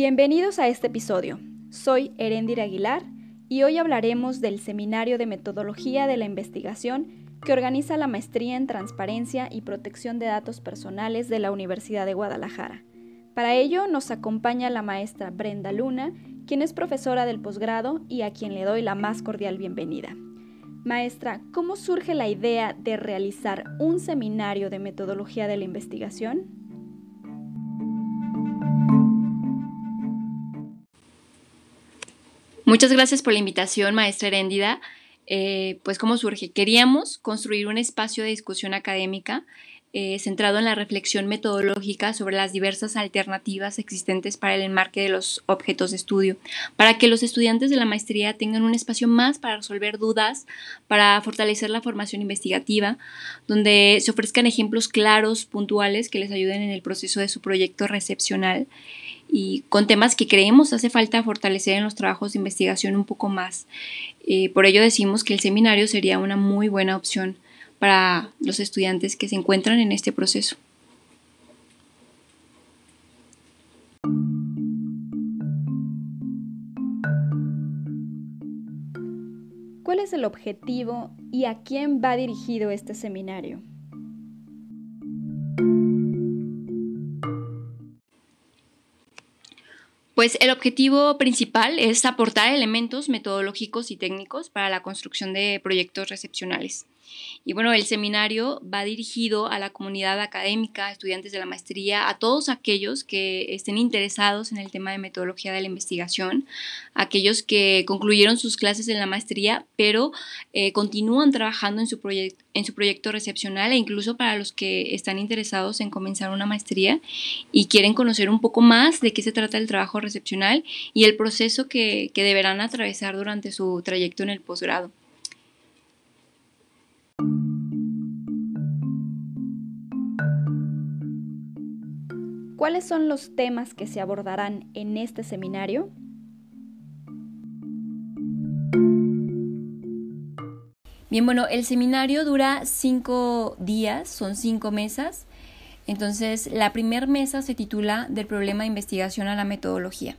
Bienvenidos a este episodio. Soy Erendir Aguilar y hoy hablaremos del Seminario de Metodología de la Investigación que organiza la Maestría en Transparencia y Protección de Datos Personales de la Universidad de Guadalajara. Para ello nos acompaña la maestra Brenda Luna, quien es profesora del posgrado y a quien le doy la más cordial bienvenida. Maestra, ¿cómo surge la idea de realizar un seminario de metodología de la investigación? Muchas gracias por la invitación, maestra Heréndida. Eh, pues, ¿cómo surge? Queríamos construir un espacio de discusión académica eh, centrado en la reflexión metodológica sobre las diversas alternativas existentes para el enmarque de los objetos de estudio, para que los estudiantes de la maestría tengan un espacio más para resolver dudas, para fortalecer la formación investigativa, donde se ofrezcan ejemplos claros, puntuales, que les ayuden en el proceso de su proyecto recepcional y con temas que creemos hace falta fortalecer en los trabajos de investigación un poco más. Eh, por ello decimos que el seminario sería una muy buena opción para los estudiantes que se encuentran en este proceso. ¿Cuál es el objetivo y a quién va dirigido este seminario? Pues el objetivo principal es aportar elementos metodológicos y técnicos para la construcción de proyectos recepcionales. Y bueno, el seminario va dirigido a la comunidad académica, estudiantes de la maestría, a todos aquellos que estén interesados en el tema de metodología de la investigación, aquellos que concluyeron sus clases en la maestría, pero eh, continúan trabajando en su, en su proyecto recepcional e incluso para los que están interesados en comenzar una maestría y quieren conocer un poco más de qué se trata el trabajo recepcional y el proceso que deberán atravesar durante su trayecto en el posgrado. ¿Cuáles son los temas que se abordarán en este seminario? Bien, bueno, el seminario dura cinco días, son cinco mesas. Entonces, la primera mesa se titula Del problema de investigación a la metodología.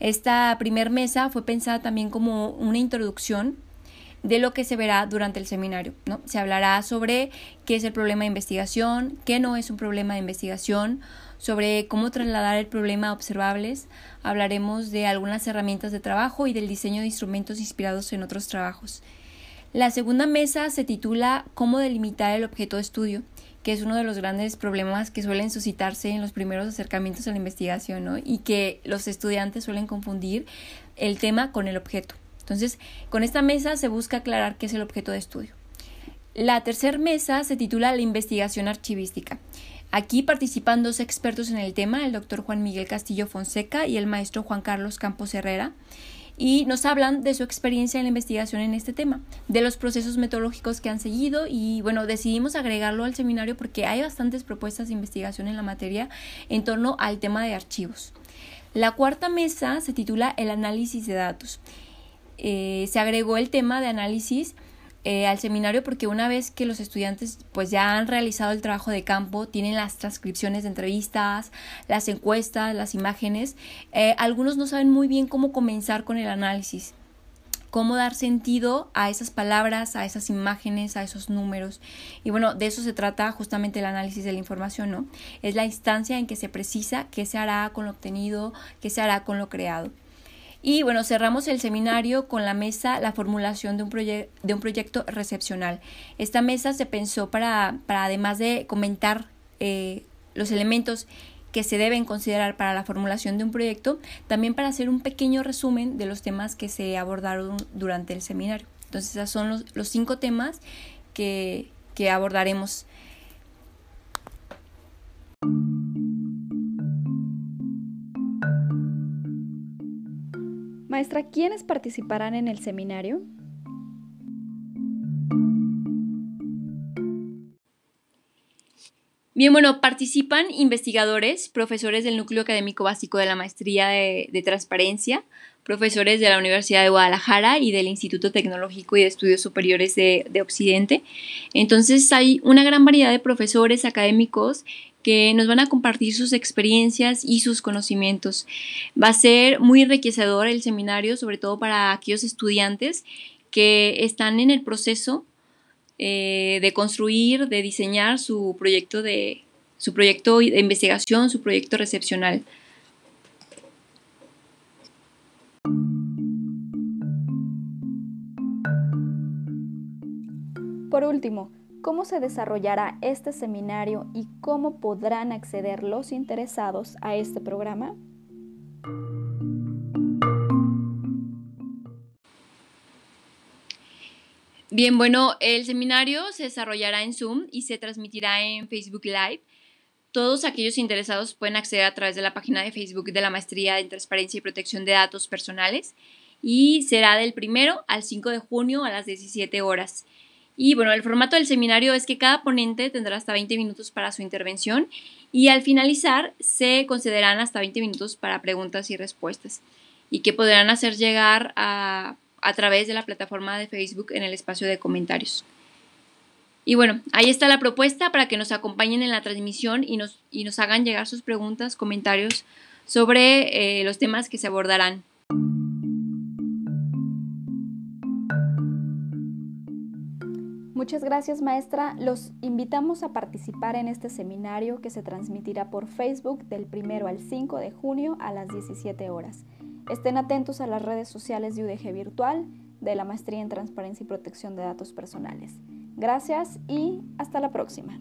Esta primera mesa fue pensada también como una introducción de lo que se verá durante el seminario. ¿no? Se hablará sobre qué es el problema de investigación, qué no es un problema de investigación, sobre cómo trasladar el problema a observables, hablaremos de algunas herramientas de trabajo y del diseño de instrumentos inspirados en otros trabajos. La segunda mesa se titula Cómo delimitar el objeto de estudio, que es uno de los grandes problemas que suelen suscitarse en los primeros acercamientos a la investigación ¿no? y que los estudiantes suelen confundir el tema con el objeto. Entonces, con esta mesa se busca aclarar qué es el objeto de estudio. La tercera mesa se titula La investigación archivística. Aquí participan dos expertos en el tema, el doctor Juan Miguel Castillo Fonseca y el maestro Juan Carlos Campos Herrera, y nos hablan de su experiencia en la investigación en este tema, de los procesos metodológicos que han seguido y bueno, decidimos agregarlo al seminario porque hay bastantes propuestas de investigación en la materia en torno al tema de archivos. La cuarta mesa se titula El análisis de datos. Eh, se agregó el tema de análisis eh, al seminario porque una vez que los estudiantes pues ya han realizado el trabajo de campo, tienen las transcripciones de entrevistas, las encuestas, las imágenes, eh, algunos no saben muy bien cómo comenzar con el análisis cómo dar sentido a esas palabras, a esas imágenes, a esos números. Y bueno, de eso se trata justamente el análisis de la información, ¿no? Es la instancia en que se precisa qué se hará con lo obtenido, qué se hará con lo creado. Y bueno, cerramos el seminario con la mesa La formulación de un, de un proyecto recepcional. Esta mesa se pensó para, para además de comentar eh, los elementos que se deben considerar para la formulación de un proyecto, también para hacer un pequeño resumen de los temas que se abordaron durante el seminario. Entonces, esos son los, los cinco temas que, que abordaremos Maestra, ¿quiénes participarán en el seminario? Bien, bueno, participan investigadores, profesores del núcleo académico básico de la maestría de, transparencia, profesores de la Universidad de Guadalajara y del Instituto Tecnológico y de Estudios Superiores de, de Occidente. Entonces hay una gran variedad de profesores académicos que nos van a compartir sus experiencias y sus conocimientos. Va a ser muy enriquecedor el seminario, sobre todo para aquellos estudiantes que están en el proceso eh, de construir, de diseñar su proyecto de su proyecto de investigación, su proyecto recepcional. Por último, ¿cómo se desarrollará este seminario y cómo podrán acceder los interesados a este programa? Bien, bueno, el seminario se desarrollará en Zoom y se transmitirá en Facebook Live. Todos aquellos interesados pueden acceder a través de la página de Facebook de la Maestría en Transparencia y Protección de Datos Personales y será del primero al 5 de junio a las 17 horas. Y bueno, el formato del seminario es que cada ponente tendrá hasta 20 minutos para su intervención y al finalizar se concederán hasta 20 minutos para preguntas y respuestas y que podrán hacer llegar a, a través de la plataforma de Facebook en el espacio de comentarios. Y bueno, ahí está la propuesta para que nos acompañen en la transmisión y nos, y nos hagan llegar sus preguntas, comentarios sobre eh, los temas que se abordarán. Muchas gracias maestra. Los invitamos a participar en este seminario que se transmitirá por Facebook del 1 al 5 de junio a las 17 horas. Estén atentos a las redes sociales de UDG Virtual, de la Maestría en Transparencia y Protección de Datos Personales. Gracias y hasta la próxima.